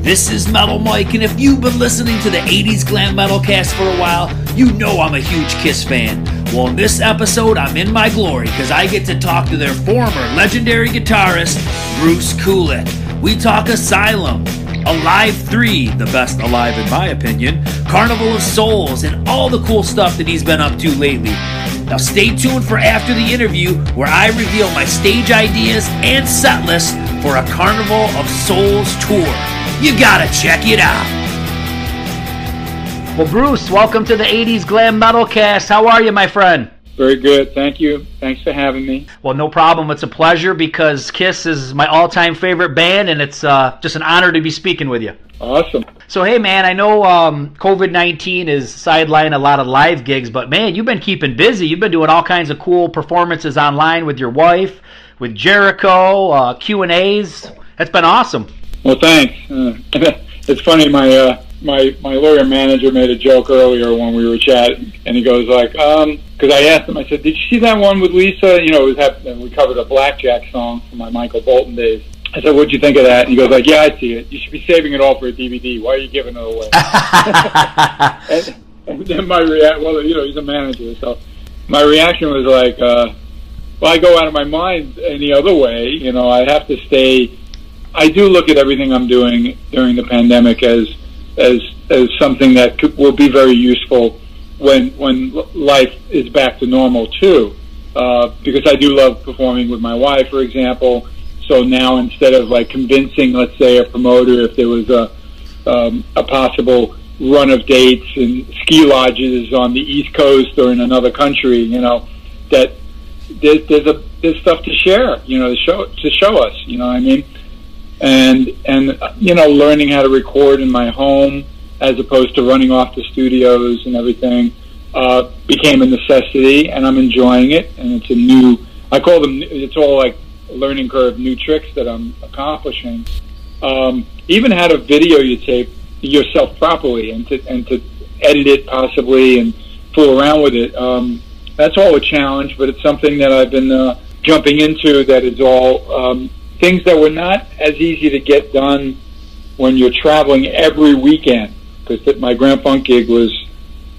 This is Metal Mike, and if you've been listening to the 80s Glam Metal cast for a while, you know I'm a huge Kiss fan. Well, in this episode, I'm in my glory because I get to talk to their former legendary guitarist, Bruce Kulick. We talk Asylum, Alive 3, the best alive in my opinion, Carnival of Souls, and all the cool stuff that he's been up to lately. Now stay tuned for after the interview where I reveal my stage ideas and set list for a Carnival of Souls tour. You gotta check it out. Well, Bruce, welcome to the 80s Glam Metal Cast. How are you, my friend? Very good. Thank you. Thanks for having me. Well, no problem. It's a pleasure because Kiss is my all time favorite band, and it's uh, just an honor to be speaking with you. Awesome. So, hey, man, I know um, COVID 19 is sidelining a lot of live gigs, but man, you've been keeping busy. You've been doing all kinds of cool performances online with your wife, with Jericho, uh, Q&As. That's been awesome. Well, thanks. Uh, it's funny. My uh, my my lawyer manager made a joke earlier when we were chatting, and he goes like, um, because I asked him, I said, "Did you see that one with Lisa? You know, it was happening. We covered a Blackjack song from my Michael Bolton days." I said, "What'd you think of that?" And he goes like, "Yeah, I see it. You should be saving it all for a DVD. Why are you giving it away?" and, and then my react, well, you know, he's a manager, so my reaction was like, uh, "Well, I go out of my mind any other way. You know, I have to stay." I do look at everything I'm doing during the pandemic as as as something that could, will be very useful when when life is back to normal too. Uh, because I do love performing with my wife, for example. So now instead of like convincing, let's say, a promoter if there was a um, a possible run of dates and ski lodges on the East Coast or in another country, you know, that there's, there's a there's stuff to share, you know, to show to show us, you know what I mean and and you know learning how to record in my home as opposed to running off to studios and everything uh, became a necessity, and I'm enjoying it. And it's a new I call them it's all like learning curve, new tricks that I'm accomplishing. Um, even how to video you tape yourself properly and to and to edit it possibly and fool around with it. Um, that's all a challenge, but it's something that I've been uh, jumping into. That is all um, things that were not as easy to get done when you're traveling every weekend. Because my Grand Funk gig was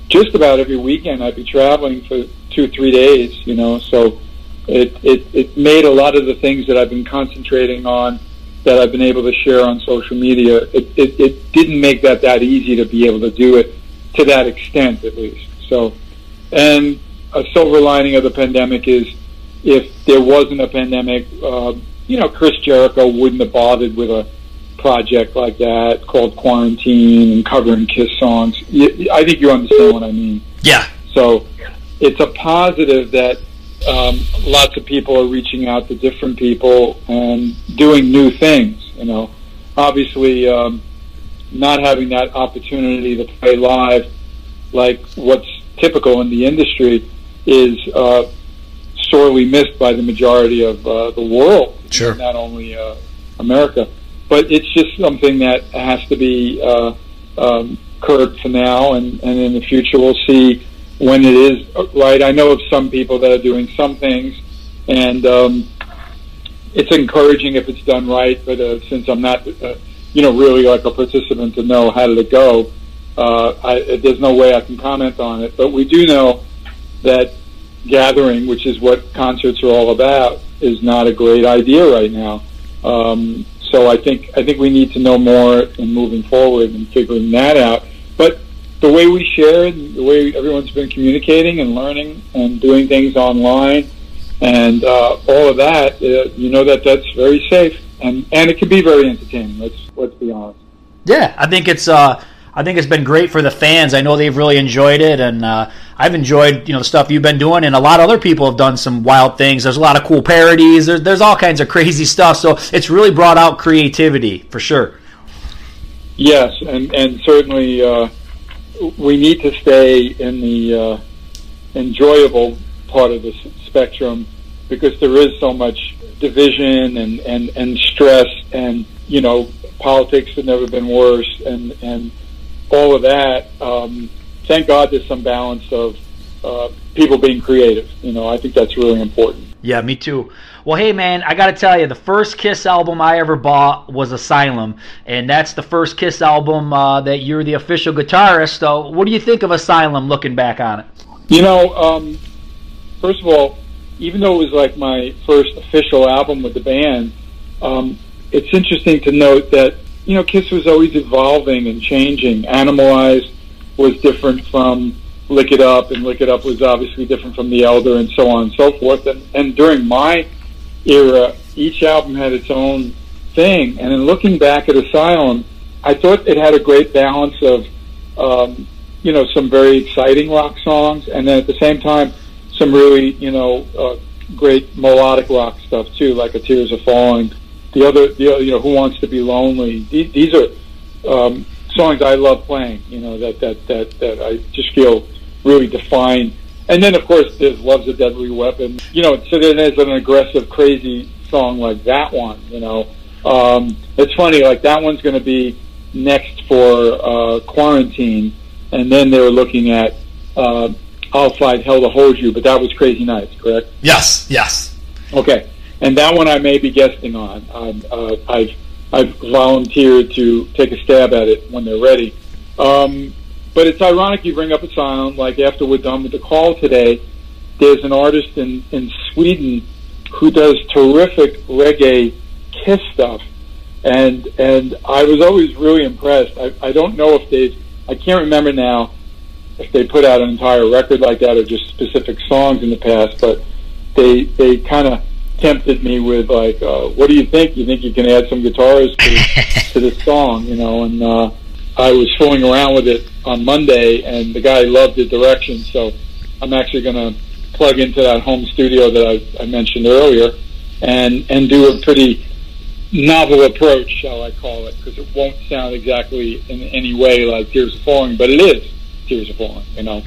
just about every weekend. I'd be traveling for two, three days, you know. So it, it, it made a lot of the things that I've been concentrating on that I've been able to share on social media. It, it, it didn't make that that easy to be able to do it to that extent, at least. So, and a silver lining of the pandemic is if there wasn't a pandemic, uh, you know, Chris Jericho wouldn't have bothered with a project like that called Quarantine and covering Kiss songs. I think you understand what I mean. Yeah. So it's a positive that um, lots of people are reaching out to different people and doing new things. You know, obviously, um, not having that opportunity to play live, like what's typical in the industry, is uh, sorely missed by the majority of uh, the world. Sure. Not only uh, America, but it's just something that has to be uh, um, curbed for now, and, and in the future we'll see when it is right. I know of some people that are doing some things, and um, it's encouraging if it's done right. But uh, since I'm not, uh, you know, really like a participant to know how did it go, uh, I, there's no way I can comment on it. But we do know that gathering, which is what concerts are all about, is not a great idea right now. Um, so I think I think we need to know more in moving forward and figuring that out. But the way we share, the way everyone's been communicating and learning and doing things online, and uh, all of that, uh, you know that that's very safe and and it can be very entertaining. Let's let's be honest. Yeah, I think it's uh, I think it's been great for the fans. I know they've really enjoyed it, and uh, I've enjoyed you know the stuff you've been doing, and a lot of other people have done some wild things. There's a lot of cool parodies. There's there's all kinds of crazy stuff. So it's really brought out creativity for sure. Yes, and and certainly uh, we need to stay in the uh, enjoyable part of the spectrum because there is so much division and, and, and stress and you know politics have never been worse and and all of that, um, thank God there's some balance of uh, people being creative. You know, I think that's really important. Yeah, me too. Well, hey man, I got to tell you, the first Kiss album I ever bought was Asylum, and that's the first Kiss album uh, that you're the official guitarist. So, what do you think of Asylum, looking back on it? You know, um, first of all, even though it was like my first official album with the band, um, it's interesting to note that you know Kiss was always evolving and changing. Animalize was different from Lick It Up, and Lick It Up was obviously different from The Elder, and so on and so forth. And, and during my era, each album had its own thing. And in looking back at Asylum, I thought it had a great balance of, um, you know, some very exciting rock songs, and then at the same time, some really, you know, uh, great melodic rock stuff too, like A Tears Are Falling. The other, the other, you know, Who Wants to Be Lonely. These, are um, songs I love playing. You know, that that that that I just feel really define and then, of course, there's "Love's a Deadly Weapon." You know, so then there's an aggressive, crazy song like that one. You know, um, it's funny. Like that one's going to be next for uh, quarantine, and then they were looking at uh, "I'll Fight Hell to Hold You," but that was Crazy Nights, correct? Yes. Yes. Okay, and that one I may be guesting on. Um, uh, I've I've volunteered to take a stab at it when they're ready. Um, but it's ironic you bring up Asylum. Like after we're done with the call today, there's an artist in in Sweden who does terrific reggae kiss stuff, and and I was always really impressed. I, I don't know if they've I can't remember now if they put out an entire record like that or just specific songs in the past, but they they kind of tempted me with like, uh, what do you think? You think you can add some guitars to, to this song, you know? And uh, I was fooling around with it on Monday, and the guy loved the direction. So I'm actually going to plug into that home studio that I, I mentioned earlier, and and do a pretty novel approach, shall I call it, because it won't sound exactly in any way like Tears Are Falling, but it is Tears Are Falling, you know.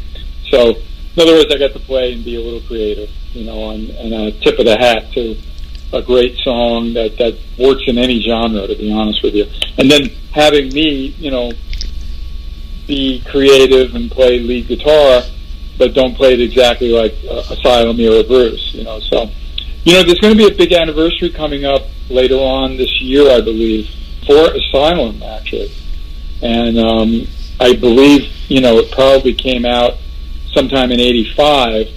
So in other words, I got to play and be a little creative, you know, and, and a tip of the hat to a great song that that works in any genre, to be honest with you. And then having me, you know, be creative and play lead guitar, but don't play it exactly like uh, Asylum or Bruce, you know. So, you know, there's going to be a big anniversary coming up later on this year, I believe, for Asylum actually, and um, I believe you know it probably came out sometime in '85,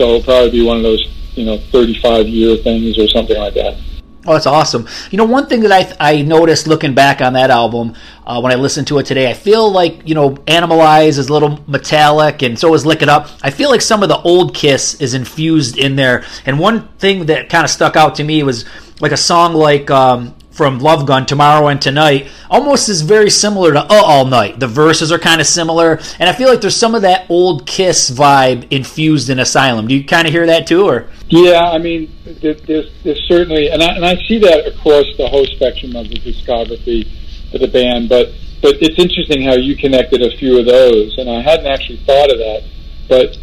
so it'll probably be one of those you know 35 year things or something like that. Oh, that's awesome. You know, one thing that I, I noticed looking back on that album uh, when I listened to it today, I feel like, you know, Animalize is a little metallic and so is Lick It Up. I feel like some of the old Kiss is infused in there. And one thing that kind of stuck out to me was like a song like um, from Love Gun, Tomorrow and Tonight, almost is very similar to Uh All Night. The verses are kind of similar, and I feel like there's some of that old Kiss vibe infused in Asylum. Do you kind of hear that too, or? Yeah, I mean, there's, there's certainly, and I, and I see that across the whole spectrum of the discography for the band, but but it's interesting how you connected a few of those, and I hadn't actually thought of that. But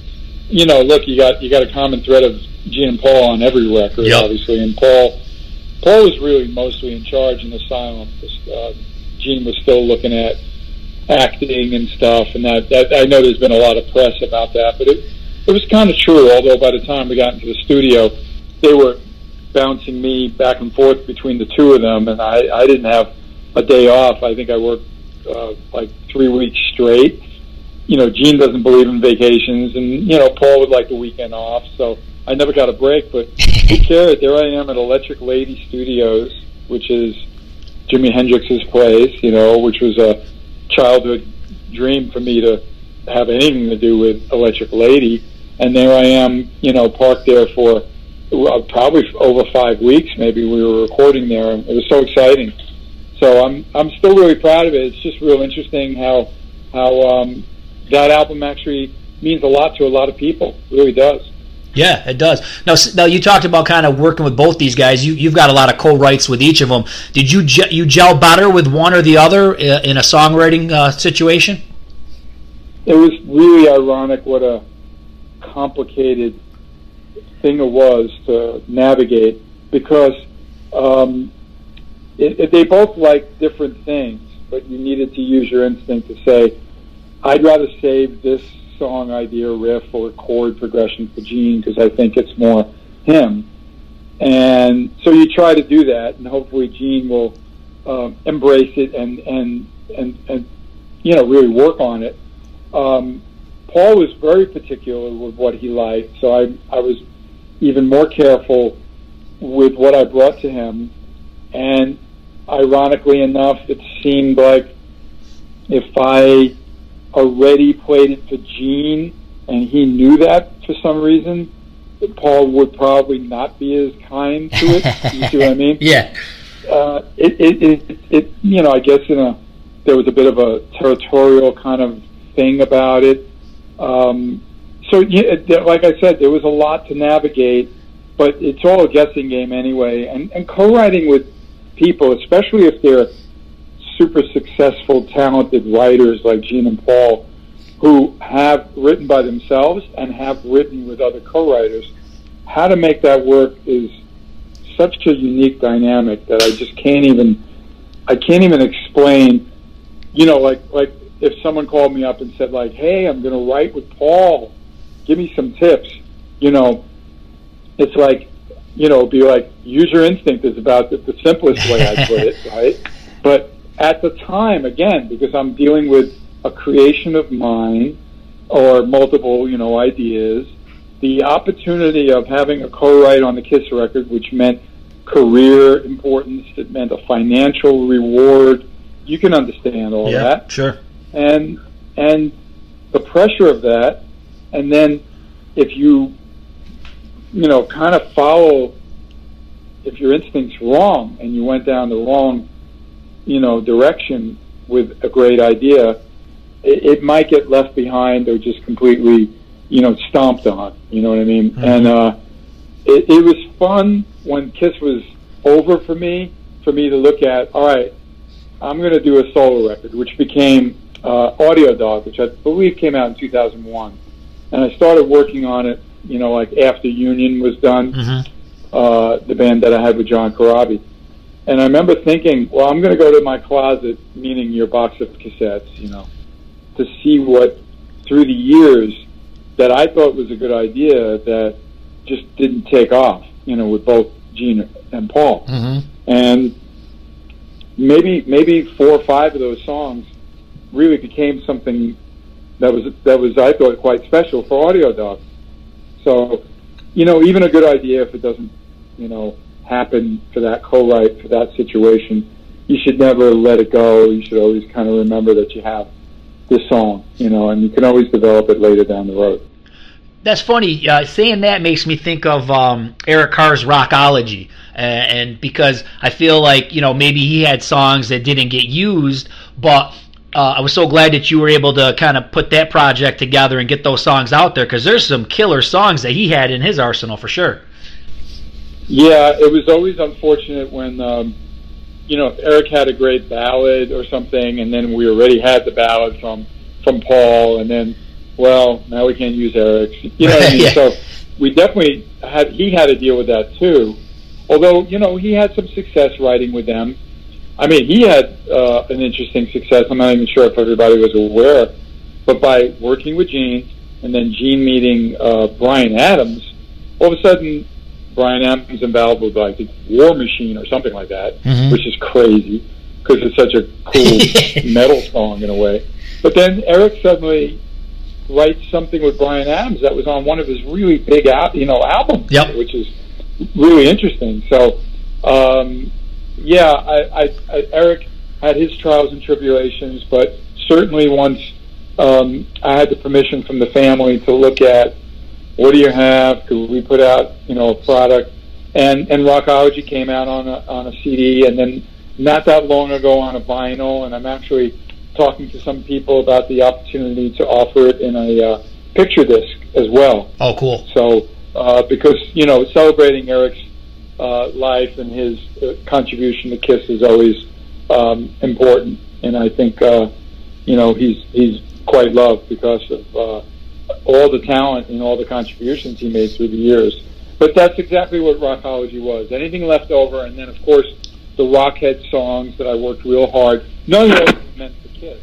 you know, look, you got you got a common thread of Gene and Paul on every record, yep. obviously, and Paul Paul was really mostly in charge in the Asylum. Uh, Gene was still looking at acting and stuff, and that, that I know there's been a lot of press about that, but it it was kind of true. Although by the time we got into the studio, they were bouncing me back and forth between the two of them, and I I didn't have a day off. I think I worked uh, like three weeks straight. You know, Gene doesn't believe in vacations, and you know Paul would like the weekend off, so I never got a break, but cared? There I am at Electric Lady Studios, which is Jimi Hendrix's place, you know, which was a childhood dream for me to have anything to do with Electric Lady. And there I am, you know, parked there for uh, probably over five weeks. Maybe we were recording there, and it was so exciting. So I'm I'm still really proud of it. It's just real interesting how how um, that album actually means a lot to a lot of people. It really does. Yeah, it does. Now, now you talked about kind of working with both these guys. You, you've got a lot of co-writes with each of them. Did you you gel better with one or the other uh, in a songwriting uh, situation? It was really ironic what a complicated thing it was to navigate because um, it, it, they both like different things, but you needed to use your instinct to say, "I'd rather save this song idea, riff, or chord progression for Gene because I think it's more him. and so you try to do that, and hopefully Gene will uh, embrace it and and and and you know really work on it. Um, Paul was very particular with what he liked, so I I was even more careful with what I brought to him, and ironically enough, it seemed like if I already played it for Gene and he knew that for some reason, Paul would probably not be as kind to it. you see what I mean? Yeah. Uh, it, it, it, it, you know, I guess in a, there was a bit of a territorial kind of thing about it. Um, so, yeah, like I said, there was a lot to navigate, but it's all a guessing game anyway. And, and co-writing with people, especially if they're super successful, talented writers like Gene and Paul, who have written by themselves and have written with other co-writers, how to make that work is such a unique dynamic that I just can't even I can't even explain. You know, like like if someone called me up and said like, "Hey, I'm going to write with Paul. Give me some tips." You know, it's like you know, be like use your instinct is about the, the simplest way I put it, right? But at the time, again, because I'm dealing with a creation of mine or multiple, you know, ideas, the opportunity of having a co-write on the Kiss record, which meant career importance, it meant a financial reward. You can understand all yeah, that. Sure. And and the pressure of that, and then if you you know kind of follow if your instinct's wrong and you went down the wrong you know direction with a great idea, it, it might get left behind or just completely you know stomped on. You know what I mean? Mm-hmm. And uh, it, it was fun when Kiss was over for me. For me to look at, all right, I'm going to do a solo record, which became uh, Audio Dog, which I believe came out in 2001. And I started working on it, you know, like after Union was done, mm-hmm. uh, the band that I had with John Corabi. And I remember thinking, well, I'm going to go to my closet, meaning your box of cassettes, you know, to see what, through the years, that I thought was a good idea that just didn't take off, you know, with both Gene and Paul. Mm-hmm. And maybe maybe four or five of those songs really became something that was that was I thought quite special for Audio Dog. So, you know, even a good idea if it doesn't, you know, happen for that co-write for that situation, you should never let it go. You should always kind of remember that you have this song, you know, and you can always develop it later down the road. That's funny. Uh, saying that makes me think of um, Eric Carr's Rockology, and because I feel like you know maybe he had songs that didn't get used, but uh, I was so glad that you were able to kind of put that project together and get those songs out there because there's some killer songs that he had in his arsenal for sure. Yeah, it was always unfortunate when um, you know Eric had a great ballad or something, and then we already had the ballad from from Paul, and then well now we can't use Eric's. You know what I mean? yeah. So we definitely had he had to deal with that too. Although you know he had some success writing with them. I mean, he had uh, an interesting success. I'm not even sure if everybody was aware, but by working with Gene and then Gene meeting uh, Bryan Adams, all of a sudden Adams involved with like War Machine or something like that, mm-hmm. which is crazy because it's such a cool metal song in a way. But then Eric suddenly writes something with Bryan Adams that was on one of his really big, al- you know, albums, yep. which is really interesting. So, um, yeah, I, I, I, Eric had his trials and tribulations, but certainly once um, I had the permission from the family to look at what do you have? Could we put out, you know, a product? And and Rockology came out on a on a CD, and then not that long ago on a vinyl. And I'm actually talking to some people about the opportunity to offer it in a uh, picture disc as well. Oh, cool! So uh, because you know, celebrating Eric's uh, life and his uh, contribution to Kiss is always um, important, and I think uh, you know he's he's quite loved because of uh, all the talent and all the contributions he made through the years. But that's exactly what Rockology was. Anything left over, and then of course the Rockhead songs that I worked real hard. None of those were meant for Kiss,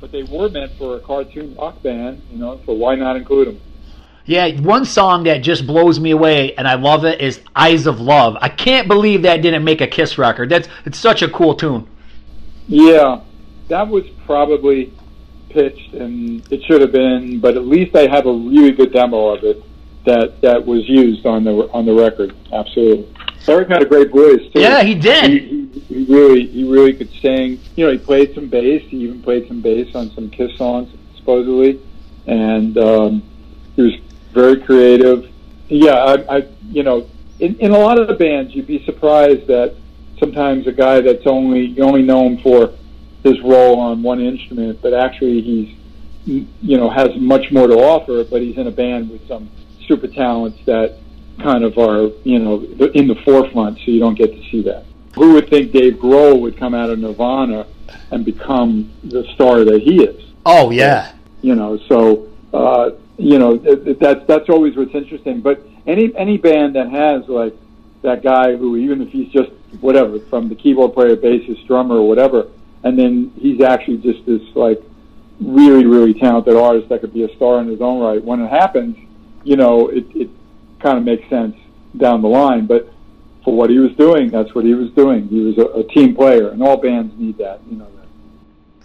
but they were meant for a cartoon rock band. You know, so why not include them? Yeah, one song that just blows me away and I love it is Eyes of Love. I can't believe that didn't make a Kiss record. That's it's such a cool tune. Yeah, that was probably pitched and it should have been, but at least I have a really good demo of it that that was used on the on the record. Absolutely. Eric had a great voice too. Yeah, he did. He, he, he really he really could sing. You know, he played some bass. He even played some bass on some Kiss songs, supposedly, and um, he was very creative. Yeah, I, I you know, in, in a lot of the bands, you'd be surprised that sometimes a guy that's only you only know him for his role on one instrument, but actually he's you know has much more to offer. But he's in a band with some super talents that kind of are you know in the forefront, so you don't get to see that. Who would think Dave Grohl would come out of Nirvana and become the star that he is? Oh yeah, you know so. Uh, you know that's that's always what's interesting. But any any band that has like that guy who even if he's just whatever from the keyboard player, bassist, drummer, or whatever, and then he's actually just this like really really talented artist that could be a star in his own right. When it happens, you know it it kind of makes sense down the line, but. For what he was doing, that's what he was doing. He was a, a team player, and all bands need that. You know,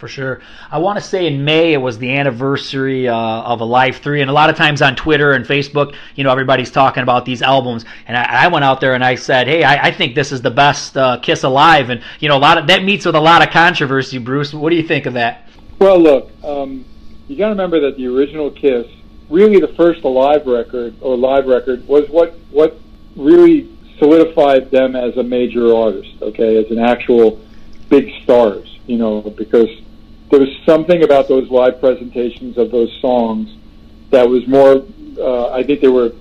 for sure. I want to say in May it was the anniversary uh, of Alive 3, and a lot of times on Twitter and Facebook, you know, everybody's talking about these albums, and I, I went out there and I said, hey, I, I think this is the best uh, Kiss Alive, and you know, a lot of that meets with a lot of controversy. Bruce, what do you think of that? Well, look, um, you got to remember that the original Kiss, really the first Alive record or live record, was what what really solidified them as a major artist. Okay, as an actual big stars, you know, because there was something about those live presentations of those songs that was more. Uh, I think they were,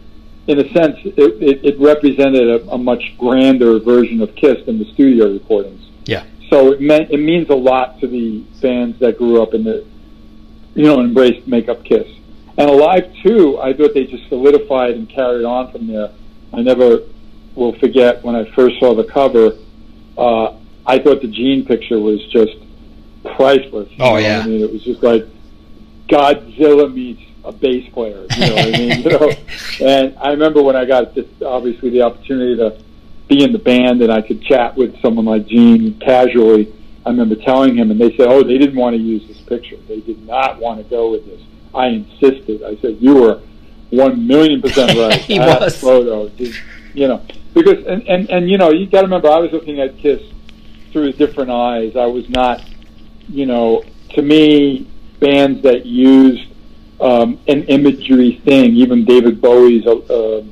in a sense, it, it, it represented a, a much grander version of Kiss than the studio recordings. Yeah. So it meant it means a lot to the fans that grew up in the, you know, embraced makeup Kiss. And Alive II, I thought they just solidified and carried on from there. I never will forget when I first saw the cover. Uh, I thought the Gene picture was just priceless. Oh yeah, I mean it was just like Godzilla meets a bass player. You know what I mean? You know, and I remember when I got this, obviously the opportunity to be in the band and I could chat with someone like Gene casually. I remember telling him, and they said, "Oh, they didn't want to use this picture. They did not want to go with this." I insisted. I said, "You were one million percent right. he that was. photo, you know, because and and and you know, you got to remember, I was looking at Kiss through different eyes. I was not you know, to me, bands that used um, an imagery thing, even David Bowie's uh, uh,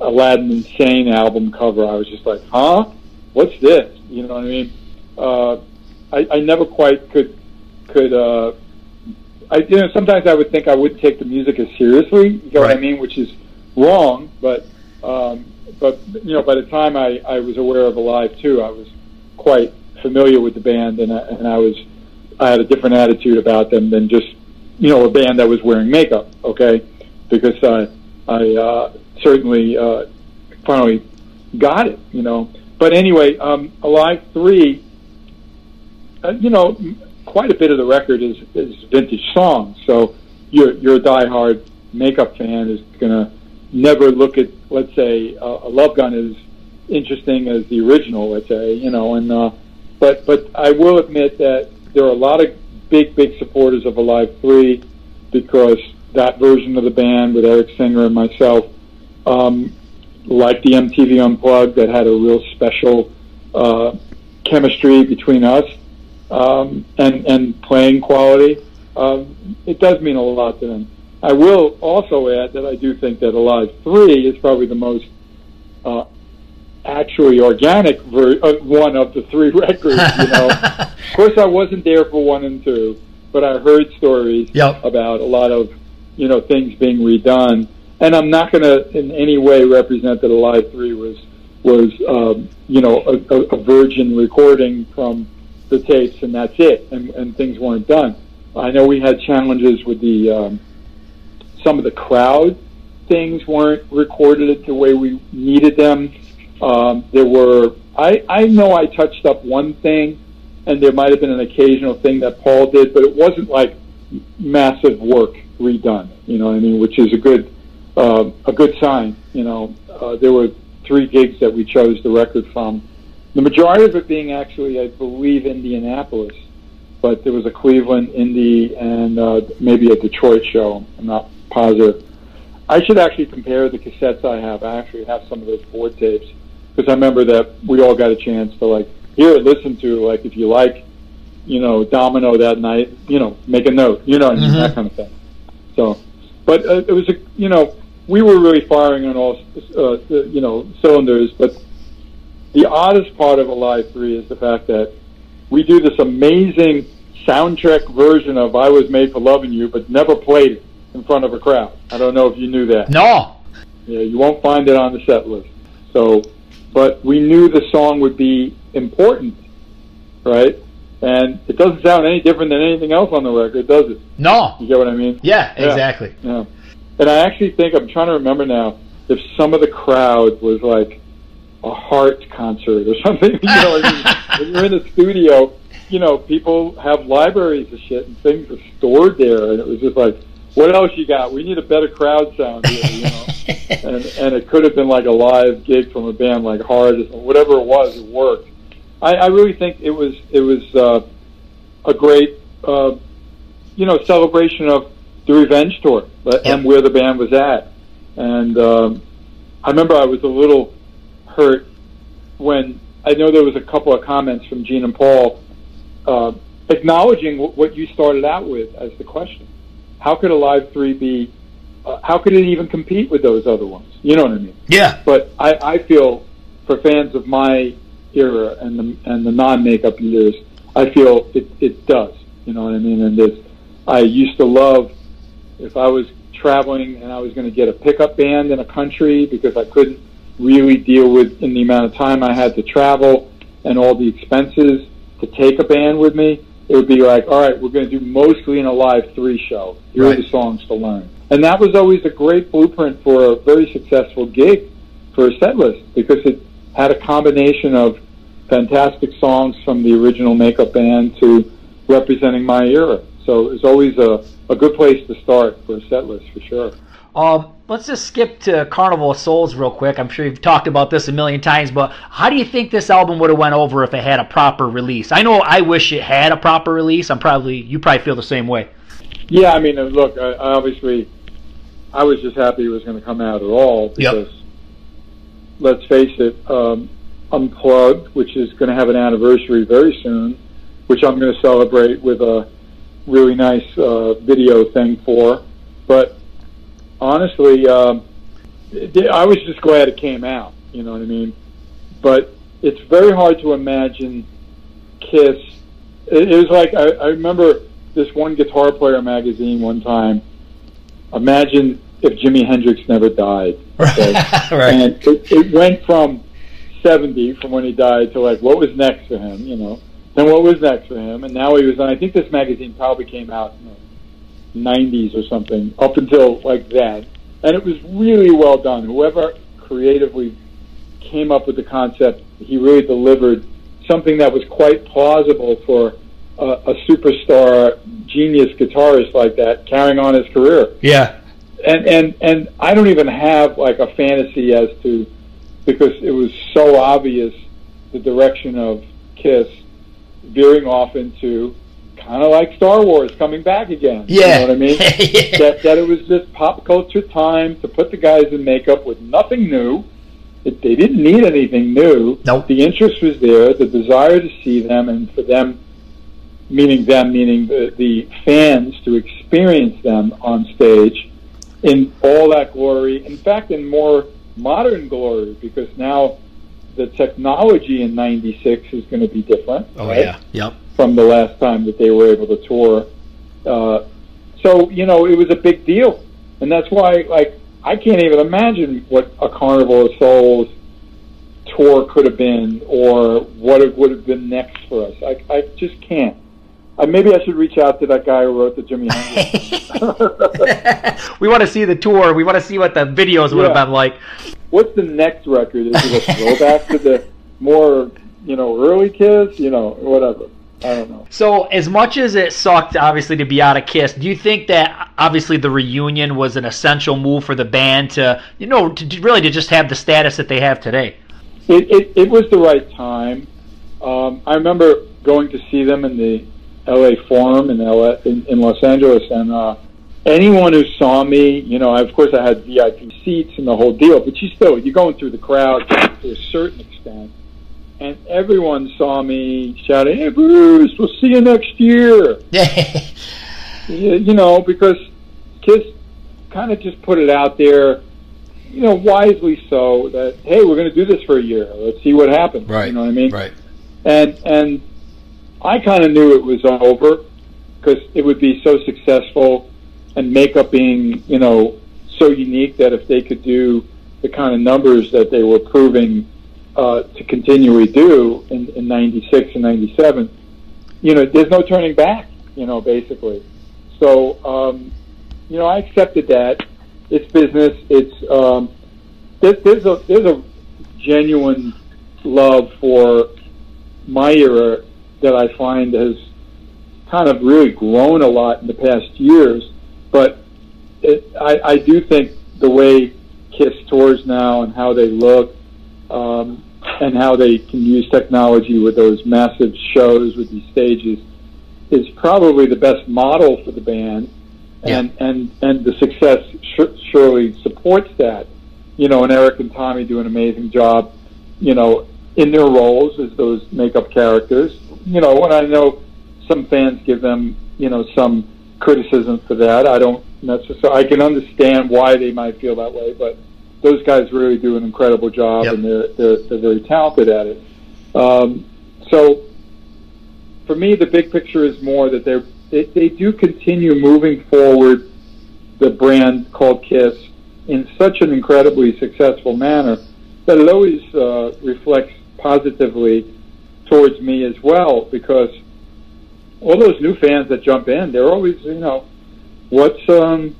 Aladdin Insane album cover, I was just like, huh? What's this? You know what I mean? Uh, I, I never quite could could. Uh, I you know sometimes I would think I wouldn't take the music as seriously. You know right. what I mean? Which is wrong, but um, but you know by the time I I was aware of Alive II, I was quite familiar with the band, and I, and I was I had a different attitude about them than just you know a band that was wearing makeup. Okay, because I I uh, certainly uh, finally got it. You know, but anyway, um, Alive Three. Uh, you know, quite a bit of the record is, is vintage songs. So you're you're a diehard makeup fan is gonna never look at let's say uh, a Love Gun as interesting as the original. Let's say you know, and uh, but but I will admit that there are a lot of big, big supporters of Alive 3 because that version of the band with Eric Singer and myself, um, like the MTV Unplugged, that had a real special uh, chemistry between us um, and, and playing quality. Um, it does mean a lot to them. I will also add that I do think that Alive 3 is probably the most uh, actually organic ver- uh, one of the three records. You know, of course, I wasn't there for one and two, but I heard stories yep. about a lot of you know things being redone. And I'm not going to in any way represent that Alive Three was was um, you know a, a, a virgin recording from the tapes and that's it, and, and things weren't done. I know we had challenges with the um, some of the crowd things weren't recorded the way we needed them um, there were, I, I know I touched up one thing, and there might have been an occasional thing that Paul did, but it wasn't like massive work redone. You know what I mean? Which is a good, uh, a good sign. You know, uh, there were three gigs that we chose the record from. The majority of it being actually, I believe, Indianapolis, but there was a Cleveland, Indy, and uh, maybe a Detroit show. I'm not positive. I should actually compare the cassettes I have. I actually have some of those board tapes because I remember that we all got a chance to like hear it, listen to like if you like, you know, Domino that night, you know, make a note, you know, mm-hmm. that kind of thing. So, but uh, it was a, you know, we were really firing on all, uh, you know, cylinders. But the oddest part of Alive Three is the fact that we do this amazing soundtrack version of "I Was Made for Loving You," but never played it in front of a crowd. I don't know if you knew that. No. Yeah, you won't find it on the set list. So, but we knew the song would be important, right? And it doesn't sound any different than anything else on the record, does it? No. You get what I mean? Yeah, exactly. Yeah. And I actually think I'm trying to remember now if some of the crowd was like a Heart concert or something. You know, I mean, when you're in the studio, you know, people have libraries of shit and things are stored there, and it was just like what else you got? We need a better crowd sound here, you know. And and it could have been like a live gig from a band like Heart, or whatever it was, it worked. I, I really think it was it was uh, a great uh, you know celebration of the Revenge tour yep. and where the band was at. And um, I remember I was a little hurt when I know there was a couple of comments from Gene and Paul uh, acknowledging w- what you started out with as the question how could Alive Three be? Uh, how could it even compete with those other ones? You know what I mean? Yeah. But I, I feel for fans of my era and the and the non makeup years, I feel it it does. You know what I mean? And this, I used to love if I was traveling and I was going to get a pickup band in a country because I couldn't really deal with in the amount of time I had to travel and all the expenses to take a band with me it would be like, all right, we're going to do mostly in Alive 3 show. Here right. are the songs to learn. And that was always a great blueprint for a very successful gig for a set list because it had a combination of fantastic songs from the original makeup band to representing my era. So it was always a, a good place to start for a set list for sure. Um, let's just skip to Carnival of Souls real quick. I'm sure you've talked about this a million times, but how do you think this album would have went over if it had a proper release? I know I wish it had a proper release. I'm probably you probably feel the same way. Yeah, I mean, uh, look, I, obviously, I was just happy it was going to come out at all because, yep. let's face it, um, Unplugged, which is going to have an anniversary very soon, which I'm going to celebrate with a really nice uh, video thing for, but honestly, um, I was just glad it came out. You know what I mean? But it's very hard to imagine Kiss. It, it was like I, I remember this one guitar player magazine one time. Imagine if Jimi Hendrix never died. Okay? right. And it, it went from 70 from when he died to like what was next for him, you know. Then what was next for him, and now he was. on I think this magazine probably came out in the 90s or something, up until like that. And it was really well done. Whoever creatively came up with the concept, he really delivered something that was quite plausible for a, a superstar genius guitarist like that carrying on his career. Yeah. And and and I don't even have like a fantasy as to because it was so obvious the direction of Kiss veering off into kind of like Star Wars coming back again. Yeah. You know what I mean? yeah. that, that it was just pop culture time to put the guys in makeup with nothing new. It, they didn't need anything new. Nope. The interest was there, the desire to see them, and for them, meaning them, meaning the, the fans, to experience them on stage in all that glory. In fact, in more modern glory, because now the technology in '96 is going to be different. Oh right? yeah, yep from the last time that they were able to tour. Uh, so you know, it was a big deal, and that's why like I can't even imagine what a Carnival of Souls tour could have been, or what it would have been next for us. I I just can't. Uh, maybe I should reach out to that guy who wrote the Jimi. We want to see the tour. We want to see what the videos would yeah. have been like. What's the next record? Is it a throwback to the more, you know, early Kiss? You know, whatever. I don't know. So, as much as it sucked, obviously, to be out of Kiss, do you think that obviously the reunion was an essential move for the band to, you know, to really to just have the status that they have today? It it, it was the right time. Um, I remember going to see them in the L.A. Forum in LA, in, in Los Angeles, and uh, anyone who saw me, you know, of course I had VIP seats and the whole deal, but you still you're going through the crowd to a certain extent and everyone saw me shouting, "Hey, Bruce, we'll see you next year." you, you know, because Kiss kind of just put it out there, you know, wisely so that hey, we're going to do this for a year. Let's see what happens. Right. You know what I mean? Right. And and I kind of knew it was over because it would be so successful, and makeup being you know so unique that if they could do the kind of numbers that they were proving uh, to continually do in, in 96 and 97, you know, there's no turning back, you know, basically. So, um, you know, I accepted that. It's business. It's, um, there, there's a, there's a genuine love for my era that I find has kind of really grown a lot in the past years. But it, I, I do think the way Kiss tours now and how they look, um, and how they can use technology with those massive shows with these stages is probably the best model for the band, and yeah. and and the success surely supports that. You know, and Eric and Tommy do an amazing job. You know, in their roles as those makeup characters. You know, and I know some fans give them you know some criticism for that. I don't necessarily. I can understand why they might feel that way, but those guys really do an incredible job, yep. and they're, they're they're very talented at it. Um, so, for me, the big picture is more that they're they, they do continue moving forward the brand called Kiss in such an incredibly successful manner that it always uh, reflects positively towards me as well because all those new fans that jump in, they're always, you know, what's um,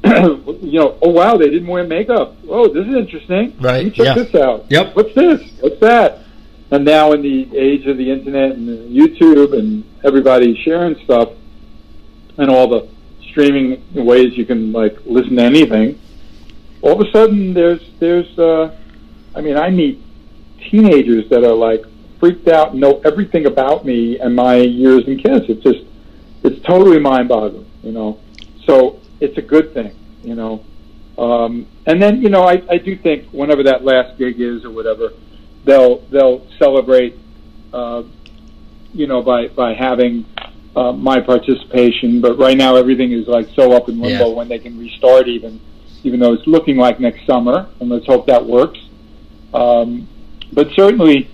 you know, oh wow, they didn't wear makeup. Oh, this is interesting. Right. Check yeah. this out. Yep. What's this? What's that? And now in the age of the internet and YouTube and everybody sharing stuff and all the streaming ways you can like listen to anything, all of a sudden there's there's uh I mean I meet teenagers that are like freaked out and know everything about me and my years in Kiss. It's just it's totally mind boggling, you know. So it's a good thing, you know. Um, and then you know, I, I do think whenever that last gig is or whatever, they'll they'll celebrate, uh, you know, by by having uh, my participation. But right now, everything is like so up in limbo Yeah. when they can restart, even even though it's looking like next summer. And let's hope that works. Um, but certainly,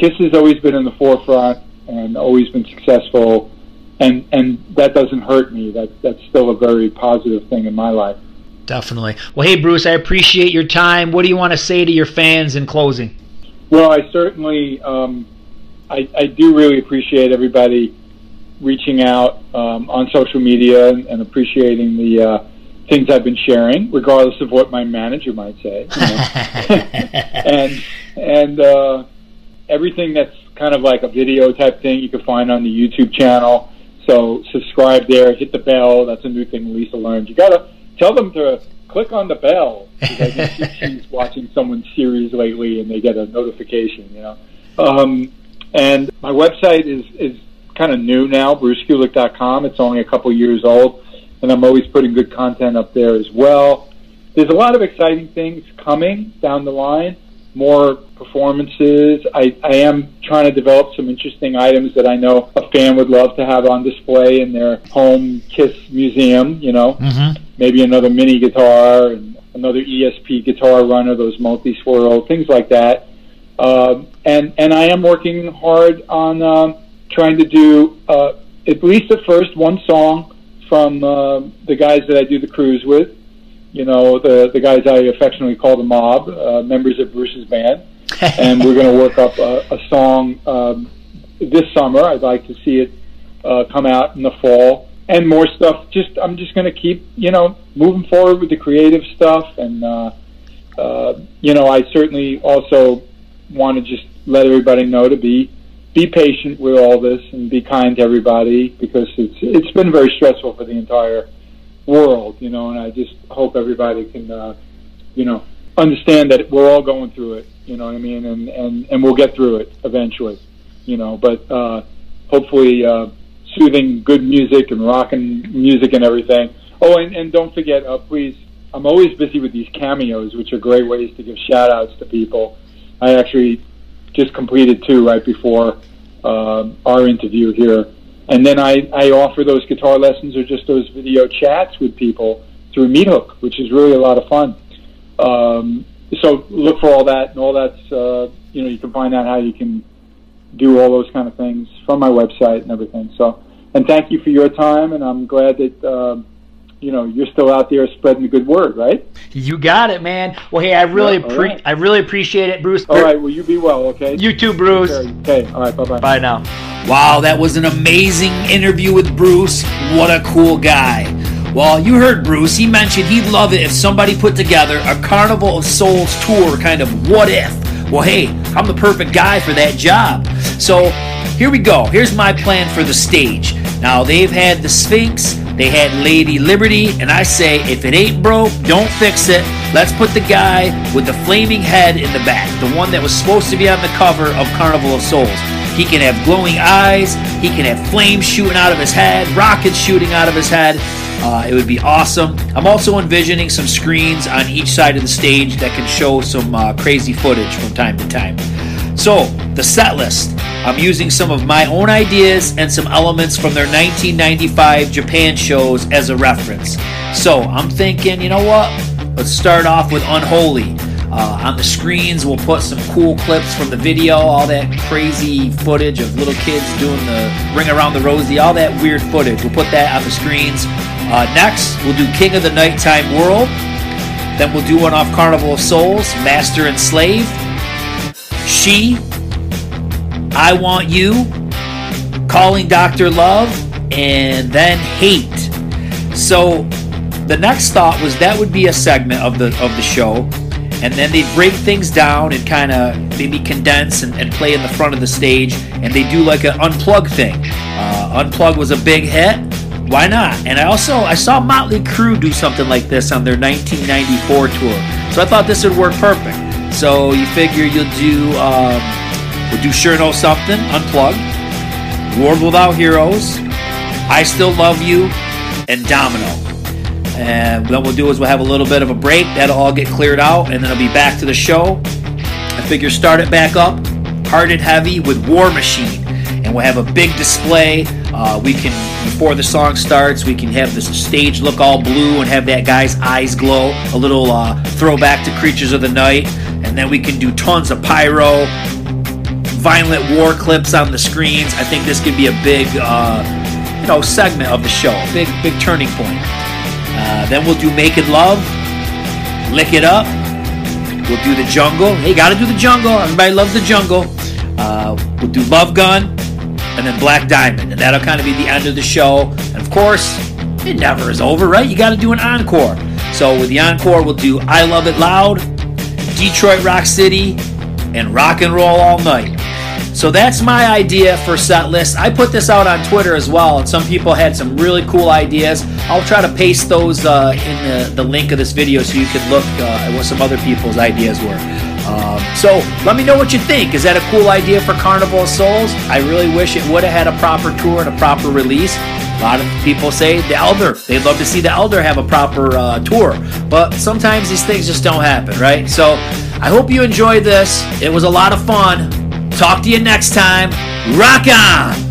Kiss has always been in the forefront and always been successful and and that doesn't hurt me. That that's still a very positive thing in my life. Definitely. Well, hey Bruce, I appreciate your time. What do you want to say to your fans in closing? Well, I certainly, um, I, I do really appreciate everybody reaching out um, on social media and, and appreciating the uh, things I've been sharing, regardless of what my manager might say. You know? and and uh, everything that's kind of like a video type thing you can find on the YouTube channel. So subscribe there, hit the bell. That's a new thing Lisa learned. You gotta tell them to click on the bell because think she's watching someone's series lately and they get a notification. You know, um, and my website is is kind of new now, brucekulick.com. It's only a couple years old, and I'm always putting good content up there as well. There's a lot of exciting things coming down the line more performances. I, I am trying to develop some interesting items that I know a fan would love to have on display in their home Kiss museum. You know, mm-hmm. maybe another mini guitar and another ESP guitar runner, those multi swirl things like that. Um, and and I am working hard on um, trying to do uh, at least at first one song from uh, the guys that I do the cruise with you know, the the guys I affectionately call the mob, uh, members of Bruce's band, and we're going to work up a, a song um, this summer. I'd like to see it uh, come out in the fall, and more stuff. Just I'm just going to keep, you know, moving forward with the creative stuff, and uh, uh, you know, I certainly also want to just let everybody know to be be patient with all this and be kind to everybody because it's it's been very stressful for the entire world, you know. And I just hope everybody can, uh, you know, understand that we're all going through it. You know what I mean? And and and we'll get through it eventually. You know, but uh, hopefully, uh, soothing, good music and rocking music and everything. Oh, and, and don't forget, uh, please. I'm always busy with these cameos, which are great ways to give shout outs to people. I actually just completed two right before uh, our interview here. And then I, I offer those guitar lessons or just those video chats with people through Meathook, which is really a lot of fun. Um, so look for all that, and all that's uh, you know you can find out how you can do all those kind of things from my website and everything. So, and thank you for your time, and I'm glad that. Um, you know you're still out there spreading the good word, right? You got it, man. Well, hey, I really yeah, pre- right. I really appreciate it, Bruce. All right, well, you be well, okay? You too, Bruce. Okay, all right, bye bye. Bye now. Wow, that was an amazing interview with Bruce. What a cool guy. Well, you heard Bruce. He mentioned he'd love it if somebody put together a Carnival of Souls tour, kind of what if. Well, hey, I'm the perfect guy for that job. So here we go. Here's my plan for the stage. Now, they've had the Sphinx, they had Lady Liberty, and I say, if it ain't broke, don't fix it. Let's put the guy with the flaming head in the back, the one that was supposed to be on the cover of Carnival of Souls. He can have glowing eyes, he can have flames shooting out of his head, rockets shooting out of his head. Uh, it would be awesome. I'm also envisioning some screens on each side of the stage that can show some uh, crazy footage from time to time. So, the set list. I'm using some of my own ideas and some elements from their 1995 Japan shows as a reference. So, I'm thinking, you know what? Let's start off with Unholy. Uh, on the screens, we'll put some cool clips from the video, all that crazy footage of little kids doing the ring around the rosy, all that weird footage. We'll put that on the screens. Uh, next, we'll do King of the Nighttime World. Then we'll do one off Carnival of Souls, Master and Slave. She, I Want You, Calling Dr. Love, and then Hate. So the next thought was that would be a segment of the of the show. And then they break things down and kind of maybe condense and, and, play in the front of the stage. And they do like an unplug thing. Uh, unplug was a big hit. Why not? And I also I saw Motley Crue do something like this on their 1994 tour. So I thought this would work perfect. So you figure you'll do um, we'll do sure know something unplugged, World Without Heroes, I Still Love You, and Domino. And what we'll do is we'll have a little bit of a break. That'll all get cleared out, and then I'll be back to the show. I figure start it back up, hard and heavy with War Machine, and we'll have a big display. Uh, we can before the song starts, we can have the stage look all blue and have that guy's eyes glow. A little uh, throwback to Creatures of the Night and then we can do tons of pyro, violent war clips on the screens. I think this could be a big, uh, you know, segment of the show, big, big turning point. Uh, then we'll do Make It Love, Lick It Up. We'll do the jungle. Hey, gotta do the jungle. Everybody loves the jungle. Uh, we'll do Love Gun, and then Black Diamond, and that'll kind of be the end of the show. And of course, it never is over, right? You got to do an encore. So with the encore, we'll do I Love It Loud, Detroit Rock City, and Rock and Roll All Night. So that's my idea for set list. I put this out on Twitter as well, and some people had some really cool ideas. I'll try to paste those uh, in the, the link of this video so you can look uh, at what some other people's ideas were. Um, so let me know what you think. Is that a cool idea for Carnival of Souls? I really wish it would have had a proper tour and a proper release. A lot of people say the Elder. They'd love to see the Elder have a proper uh, tour, but sometimes these things just don't happen, right? So I hope you enjoyed this. It was a lot of fun. Talk to you next time. Rock on!